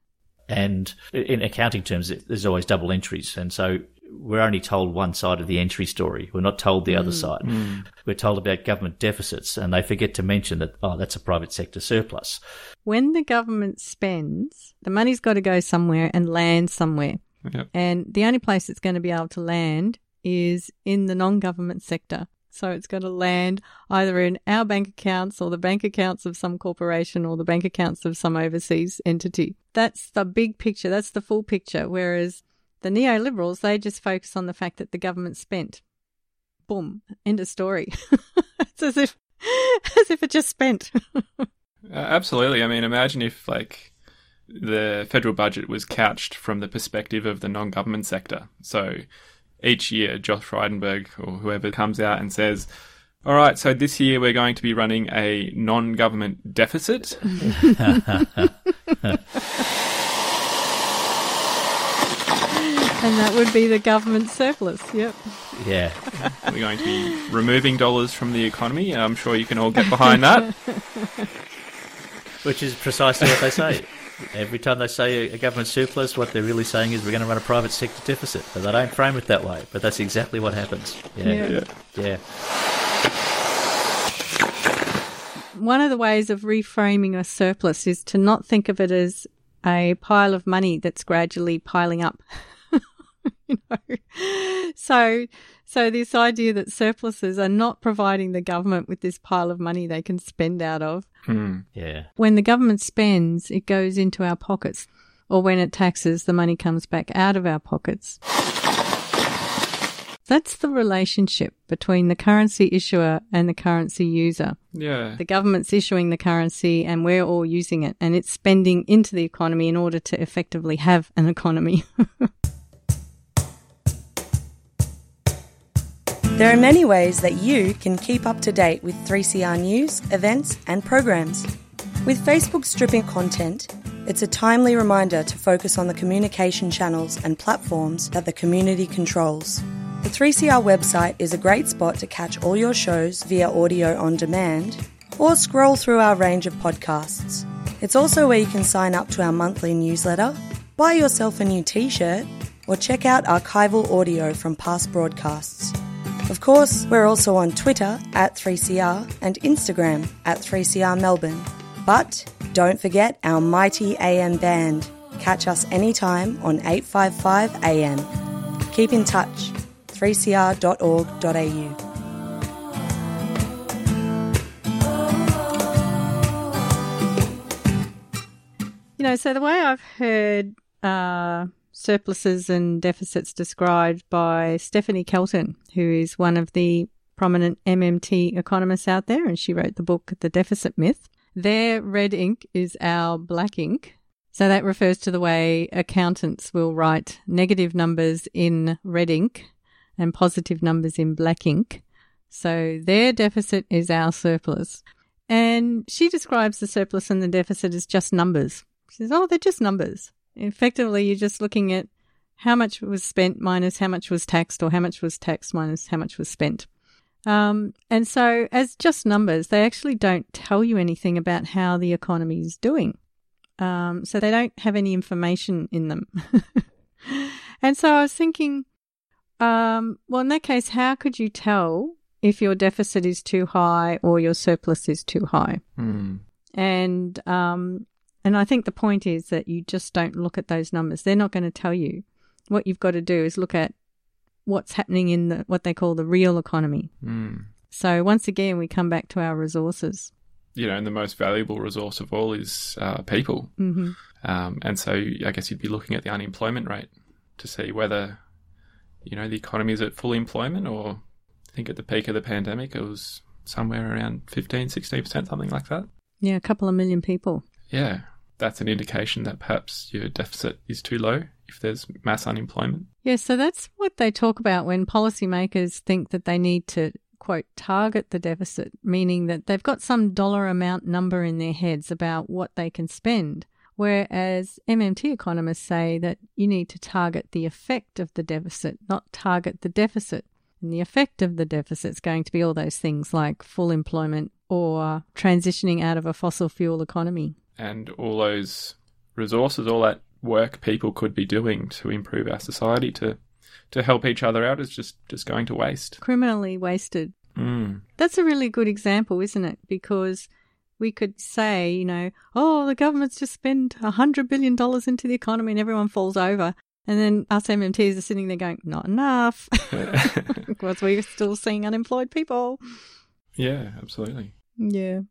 And in accounting terms, there's always double entries. And so we're only told one side of the entry story. We're not told the mm. other side.
Mm.
We're told about government deficits, and they forget to mention that, oh, that's a private sector surplus.
When the government spends, the money's got to go somewhere and land somewhere.
Yep.
And the only place it's going to be able to land is in the non government sector. So it's going to land either in our bank accounts or the bank accounts of some corporation or the bank accounts of some overseas entity. That's the big picture. That's the full picture. Whereas the neoliberals, they just focus on the fact that the government spent. Boom. End of story. [laughs] it's as if, [laughs] as if it just spent. [laughs]
uh, absolutely. I mean, imagine if like the federal budget was couched from the perspective of the non-government sector. So each year Josh Frydenberg or whoever comes out and says, all right, so this year we're going to be running a non government deficit. [laughs] and
that would be the government surplus, yep.
Yeah. [laughs]
we're going to be removing dollars from the economy. I'm sure you can all get behind that. [laughs]
Which is precisely what they say. Every time they say a government surplus, what they're really saying is we're going to run a private sector deficit. But they don't frame it that way. But that's exactly what happens. Yeah.
Yeah.
yeah.
One of the ways of reframing a surplus is to not think of it as a pile of money that's gradually piling up. [laughs] you know? So, so this idea that surpluses are not providing the government with this pile of money they can spend out of.
Hmm.
Yeah.
When the government spends, it goes into our pockets. Or when it taxes, the money comes back out of our pockets. That's the relationship between the currency issuer and the currency user.
Yeah.
The government's issuing the currency and we're all using it and it's spending into the economy in order to effectively have an economy. [laughs]
There are many ways that you can keep up to date with 3CR news, events, and programs. With Facebook stripping content, it's a timely reminder to focus on the communication channels and platforms that the community controls. The 3CR website is a great spot to catch all your shows via audio on demand or scroll through our range of podcasts. It's also where you can sign up to our monthly newsletter, buy yourself a new t shirt, or check out archival audio from past broadcasts. Of course, we're also on Twitter at 3CR and Instagram at 3CR Melbourne. But don't forget our mighty AM band. Catch us anytime on 855 AM. Keep in touch. 3cr.org.au.
You know, so the way I've heard uh, surpluses and deficits described by Stephanie Kelton, who is one of the prominent MMT economists out there, and she wrote the book The Deficit Myth. Their red ink is our black ink. So that refers to the way accountants will write negative numbers in red ink and positive numbers in black ink. So their deficit is our surplus. And she describes the surplus and the deficit as just numbers. She says, oh, they're just numbers. Effectively, you're just looking at how much was spent minus how much was taxed, or how much was taxed minus how much was spent. Um, and so, as just numbers, they actually don't tell you anything about how the economy is doing. Um, so, they don't have any information in them. [laughs] and so, I was thinking, um, well, in that case, how could you tell if your deficit is too high or your surplus is too high?
Hmm.
And um, and I think the point is that you just don't look at those numbers. They're not going to tell you. What you've got to do is look at what's happening in the what they call the real economy.
Hmm.
So once again, we come back to our resources.
You know, and the most valuable resource of all is uh, people.
hmm
Um, and so I guess you'd be looking at the unemployment rate to see whether, you know, the economy is at full employment or I think at the peak of the pandemic it was somewhere around 15, 16%, something like that.
Yeah, a couple of million people.
Yeah, that's an indication that perhaps your deficit is too low if there's mass unemployment.
Yeah, so that's what they talk about when policymakers think that they need to, quote, target the deficit, meaning that they've got some dollar amount number in their heads about what they can spend. Whereas MMT economists say that you need to target the effect of the deficit, not target the deficit. And the effect of the deficit is going to be all those things like full employment or transitioning out of a fossil fuel economy.
And all those resources, all that work people could be doing to improve our society, to to help each other out, is just, just going to waste.
Criminally wasted.
Mm.
That's a really good example, isn't it? Because we could say, you know, oh, the government's just spent a hundred billion dollars into the economy and everyone falls over. And then us MMTs are sitting there going, not enough. [laughs] [laughs] because we're still seeing unemployed people.
Yeah, absolutely.
Yeah.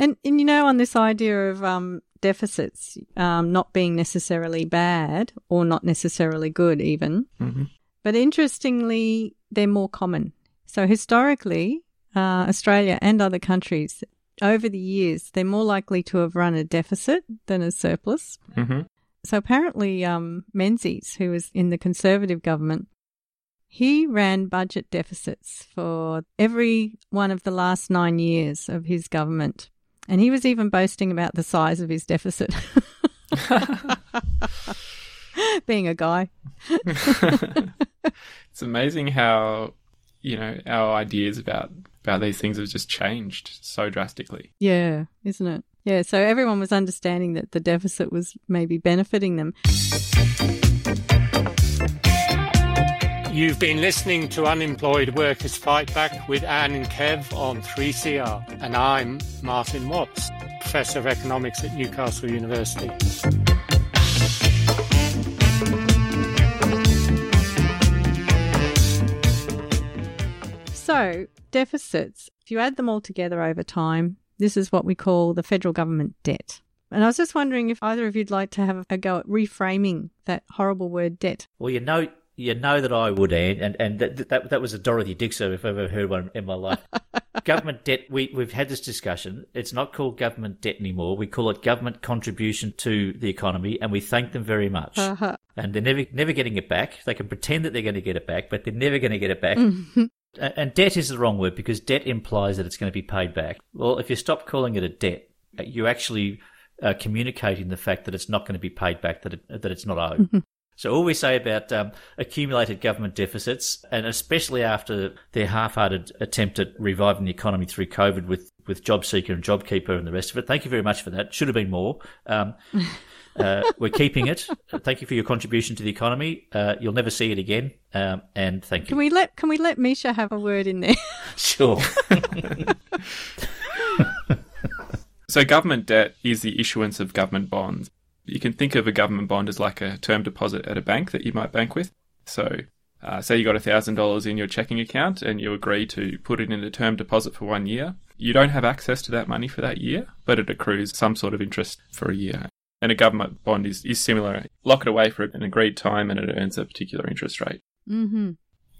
And, and you know, on this idea of um, deficits um, not being necessarily bad or not necessarily good, even,
hmm
but interestingly, they're more common. So historically, uh, Australia and other countries, over the years, they're more likely to have run a deficit than a surplus.
hmm
So apparently, um, Menzies, who was in the Conservative government, he ran budget deficits for every one of the last nine years of his government. And he was even boasting about the size of his deficit. [laughs] Being a guy. [laughs]
it's amazing how you know our ideas about about these things have just changed so drastically.
Yeah, isn't it? Yeah, so everyone was understanding that the deficit was maybe benefiting them.
You've been listening to Unemployed Workers Fight Back with Anne and Kev on 3CR, and I'm Martin Watts, Professor of Economics at Newcastle University.
So, deficits, if you add them all together over time, this is what we call the federal government debt. And I was just wondering if either of you'd like to have a go at reframing that horrible word debt.
Well, you know, you know that I would, Anne, and and that that, that was a Dorothy Dixer if I've ever heard one in my life. [laughs] government debt. We we've had this discussion. It's not called government debt anymore. We call it government contribution to the economy, and we thank them very much.
Uh-huh.
And they're never never getting it back. They can pretend that they're going to get it back, but they're never going to get it back. A- And debt is the wrong word because debt implies that it's going to be paid back. Well, if you stop calling it a debt, you're actually uh, communicating the fact that it's not going to be paid back, that it, that it's not owed. So all we say about um, accumulated government deficits, and especially after their half-hearted attempt at reviving the economy through COVID with, with JobSeeker and JobKeeper and the rest of it, thank you very much for that. Should have been more. Um, [laughs] Uh, we're keeping it. Thank you for your contribution to the economy. Uh, you'll never see it again. Um, and thank you.
Can we let Can we let Mischa have a word in there? [laughs] [laughs]
Sure.
So, government debt is the issuance of government bonds. You can think of a government bond as like a term deposit at a bank that you might bank with. So, uh, say you got $1,000 in your checking account and you agree to put it in a term deposit for one year. You don't have access to that money for that year, but it accrues some sort of interest for a year. And a government bond is, is similar. Lock it away for an agreed time and it earns a particular interest rate.
mm-hmm.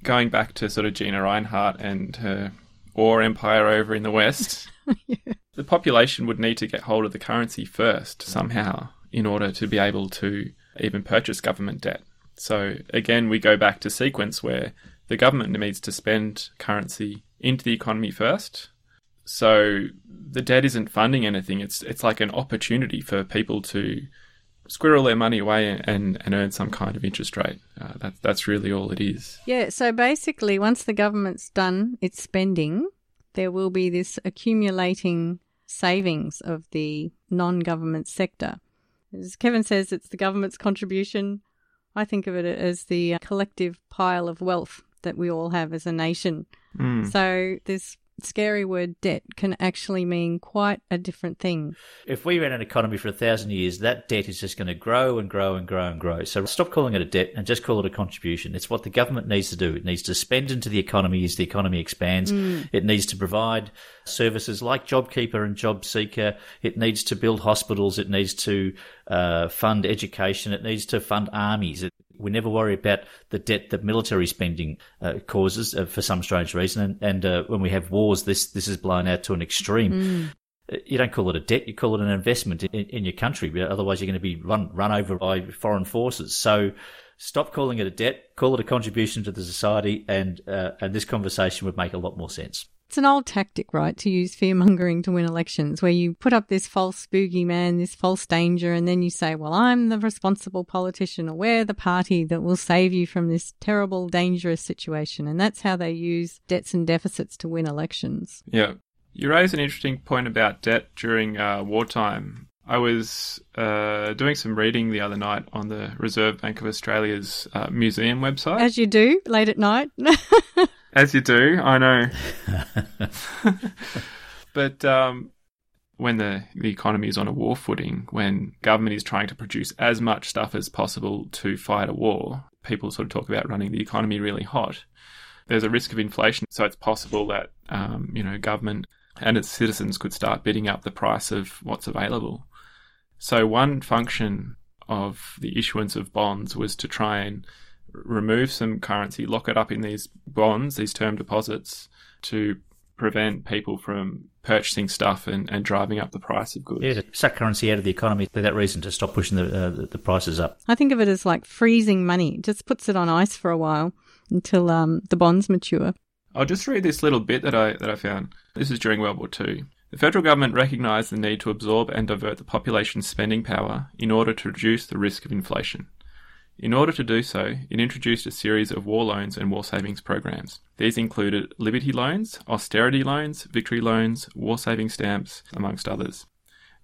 Going back to sort of Gina Rinehart and her ore empire over in the West, [laughs] the population would need to get hold of the currency first somehow in order to be able to even purchase government debt. So again, we go back to sequence where the government needs to spend currency into the economy first. So the debt isn't funding anything. It's it's like an opportunity for people to squirrel their money away and, and earn some kind of interest rate. Uh, that, that's really all it is.
Yeah, so basically, once the government's done its spending, there will be this accumulating savings of the non government sector. As Kevin says, it's the government's contribution. I think of it as the collective pile of wealth that we all have as a nation.
Mm.
So this scary word debt can actually mean quite a different thing.
If we ran an economy for a thousand years, that debt is just going to grow and grow and grow and grow. So stop calling it a debt and just call it a contribution. It's what the government needs to do. It needs to spend into the economy as the economy expands. It needs to provide services like JobKeeper and JobSeeker. It needs to build hospitals. It needs to uh, fund education. It needs to fund armies. It, we never worry about the debt that military spending uh, causes uh, for some strange reason. And, and uh, when we have wars, this this is blown out to an extreme. Uh, You don't call it a debt; you call it an investment in, in your country. Otherwise, you're going to be run run over by foreign forces. So, stop calling it a debt. Call it a contribution to the society, and uh, and this conversation would make a lot more sense.
It's an old tactic, right, to use fear mongering to win elections, where you put up this false boogeyman, this false danger, and then you say, well, I'm the responsible politician, or we're the party that will save you from this terrible, dangerous situation. And that's how they use debts and deficits to win elections.
Yeah. You raise an interesting point about debt during uh, wartime. I was uh, doing some reading the other night on the Reserve Bank of Australia's uh, museum website.
As you do late at night. [laughs]
As you do, I know. [laughs] but um, when the, the economy is on a war footing, when government is trying to produce as much stuff as possible to fight a war, people sort of talk about running the economy really hot. There's a risk of inflation, so it's possible that um, you know government and its citizens could start bidding up the price of what's available. So one function of the issuance of bonds was to try and remove some currency, lock it up in these bonds, these term deposits, to prevent people from purchasing stuff and, and driving up the price of goods.
Yeah, to suck currency out of the economy for that reason to stop pushing the uh, the, the prices up.
I think of it as like freezing money. It just puts it on ice for a while until um, the bonds mature.
I'll just read this little bit that I that I found. This is during World War II. The federal government recognised the need to absorb and divert the population's spending power in order to reduce the risk of inflation. In order to do so, it introduced a series of war loans and war savings programs. These included Liberty loans, austerity loans, victory loans, war saving stamps, amongst others.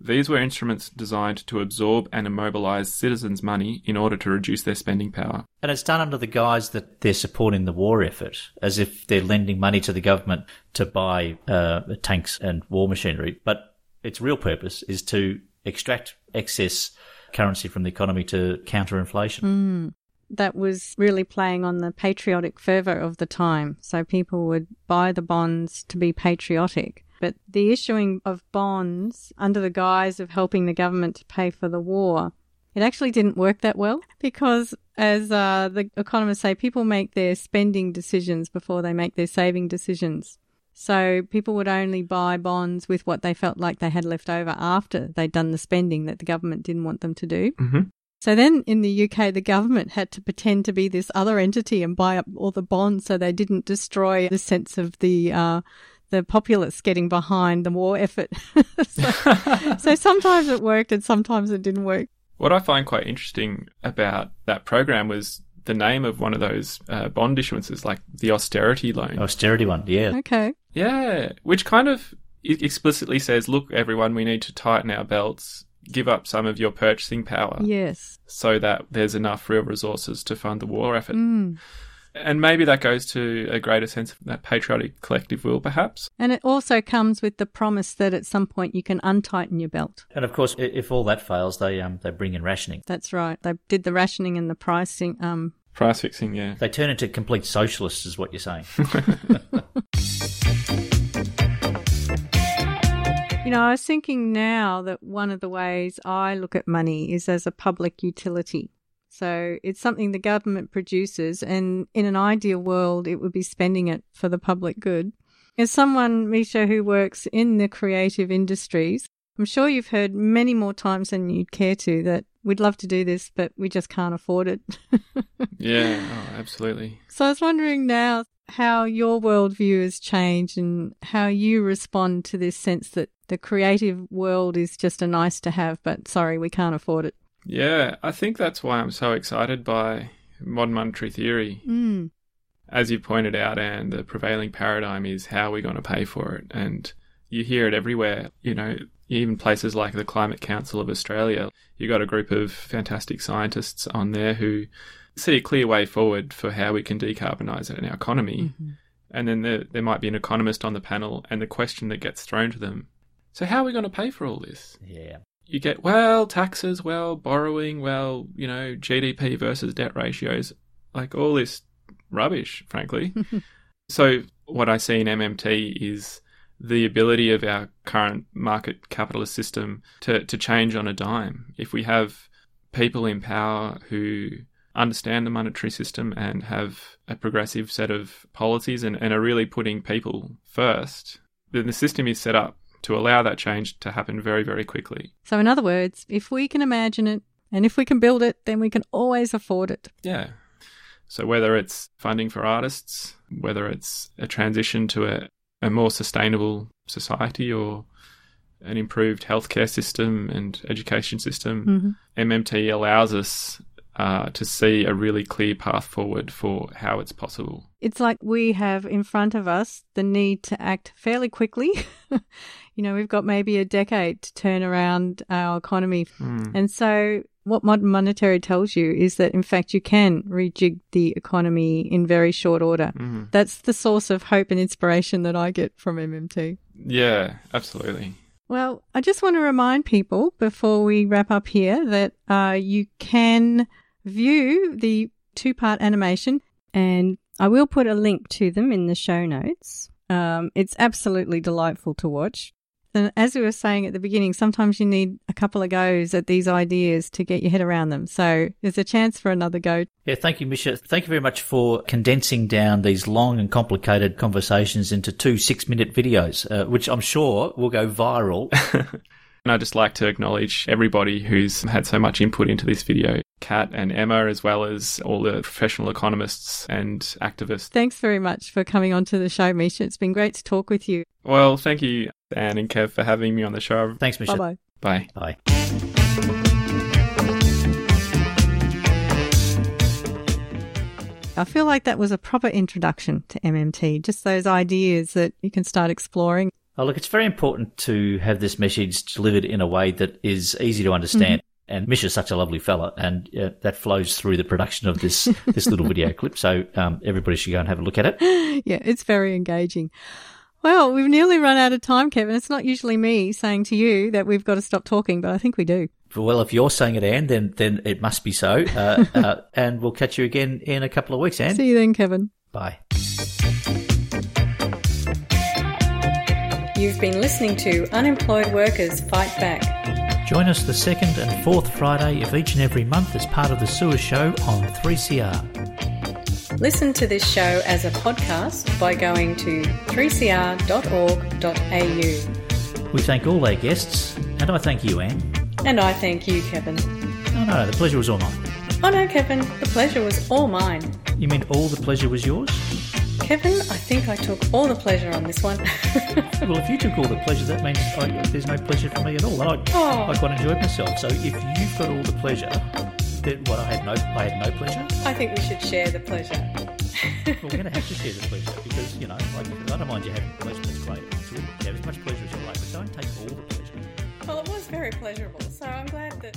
These were instruments designed to absorb and immobilise citizens' money in order to reduce their spending power.
And it's done under the guise that they're supporting the war effort, as if they're lending money to the government to buy uh, tanks and war machinery. But its real purpose is to extract excess currency from the economy to counter inflation.
that was really playing on the patriotic fervour of the time. So people would buy the bonds to be patriotic. But the issuing of bonds under the guise of helping the government to pay for the war, it actually didn't work that well because, as uh, the economists say, people make their spending decisions before they make their saving decisions. So people would only buy bonds with what they felt like they had left over after they'd done the spending that the government didn't want them to do.
Mm-hmm.
So then in the UK, the government had to pretend to be this other entity and buy up all the bonds so they didn't destroy the sense of the, uh, the populace getting behind the war effort. [laughs] so, [laughs] so sometimes it worked and sometimes it didn't work.
What I find quite interesting about that program was the name of one of those uh, bond issuances, like the austerity loan.
Austerity one, yeah.
Okay.
Yeah, which kind of e- explicitly says, look, everyone, we need to tighten our belts, give up some of your purchasing power
Yes.
so that there's enough real resources to fund the war effort.
Mm.
And maybe that goes to a greater sense of that patriotic collective will, perhaps.
And it also comes with the promise that at some point you can untighten your belt.
And of course, if all that fails, they um they bring in rationing.
That's right. They did the rationing and the pricing. Um,
Price fixing, yeah.
They turn into complete socialists, is what you're saying. [laughs]
You know, I was thinking now that one of the ways I look at money is as a public utility. So it's something the government produces, and in an ideal world, it would be spending it for the public good. As someone, Mischa, who works in the creative industries, I'm sure you've heard many more times than you'd care to that we'd love to do this, but we just can't afford it. [laughs]
Yeah, oh, absolutely.
So I was wondering now how your worldview has changed and how you respond to this sense that the creative world is just a nice to have, but sorry, we can't afford it.
Yeah, I think that's why I'm so excited by modern monetary theory.
Mm.
As you pointed out, and the prevailing paradigm is how we're going to pay for it. And you hear it everywhere. You know, even places like the Climate Council of Australia, you got a group of fantastic scientists on there who see a clear way forward for how we can decarbonise our economy. And then there, there might be an economist on the panel, and the question that gets thrown to them so, how are we going to pay for all this?
yeah.
You get well taxes, well borrowing, well you know GDP versus debt ratios, like all this rubbish, frankly. [laughs] so what I see in MMT is the ability of our current market capitalist system to to change on a dime. If we have people in power who understand the monetary system and have a progressive set of policies and, and are really putting people first, then the system is set up to allow that change to happen very, very quickly.
So, in other words, if we can imagine it and if we can build it, then we can always afford it.
Yeah. So whether it's funding for artists, whether it's a transition to a, a more sustainable society or an improved healthcare system and education system, MMT allows us uh, to see a really clear path forward for how it's possible.
It's like we have in front of us the need to act fairly quickly. [laughs] you know, we've got maybe a decade to turn around our economy. And so, what modern monetary tells you is that, in fact, you can rejig the economy in very short order. That's the source of hope and inspiration that I get from MMT.
Yeah, absolutely.
Well, I just want to remind people before we wrap up here that uh, you can view the two part animation, and I will put a link to them in the show notes. Um, it's absolutely delightful to watch. And as we were saying at the beginning, sometimes you need a couple of goes at these ideas to get your head around them. So there's a chance for another go.
Yeah, thank you, Mischa. Thank you very much for condensing down these long and complicated conversations into two six minute videos, uh, which I'm sure will go viral. [laughs]
And I'd just like to acknowledge everybody who's had so much input into this video. Kat and Emma, as well as all the professional economists and activists.
Thanks very much for coming on to the show, Mischa. It's been great to talk with you.
Well, thank you, Anne and Kev, for having me on the show.
Thanks, Mischa.
Bye bye.
Bye.
Bye.
I feel like that was a proper introduction to MMT, just those ideas that you can start exploring.
Oh, look, it's very important to have this message delivered in a way that is easy to understand. And Mischa's such a lovely fella, and uh, that flows through the production of this [laughs] this little video clip. So um, everybody should go and have a look at it. [laughs]
yeah, it's very engaging. Well, we've nearly run out of time, Kevin. It's not usually me saying to you that we've got to stop talking, but I think we do.
Well, if you're saying it, Anne, then then it must be so. Uh, uh, [laughs] and we'll catch you again in a couple of weeks, Anne.
See you then, Kevin.
Bye.
You've been listening to Unemployed Workers Fight Back.
Join us the second and fourth Friday of each and every month as part of the Sewer Show on 3CR.
Listen to this show as a podcast by going to 3cr.org.au.
We thank all our guests, and I thank you, Anne.
And I thank you, Kevin.
No, no, the pleasure was all mine.
Oh no, Kevin, the pleasure was all mine.
You mean all the pleasure was yours?
Kevin, I think I took all the pleasure on this one. [laughs]
Well, if you took all the pleasure, that means I, there's no pleasure for me at all. And I,
Oh.
I quite enjoyed myself. So if you've got all the pleasure, then what? I had no, I had no pleasure.
I think we should share the pleasure.
Well, we're going [laughs] to have to share the pleasure because you know, like, I don't mind you having pleasure. That's great. It's really, have as much pleasure as you like, but don't take all the pleasure.
Well, it was very pleasurable, so I'm glad that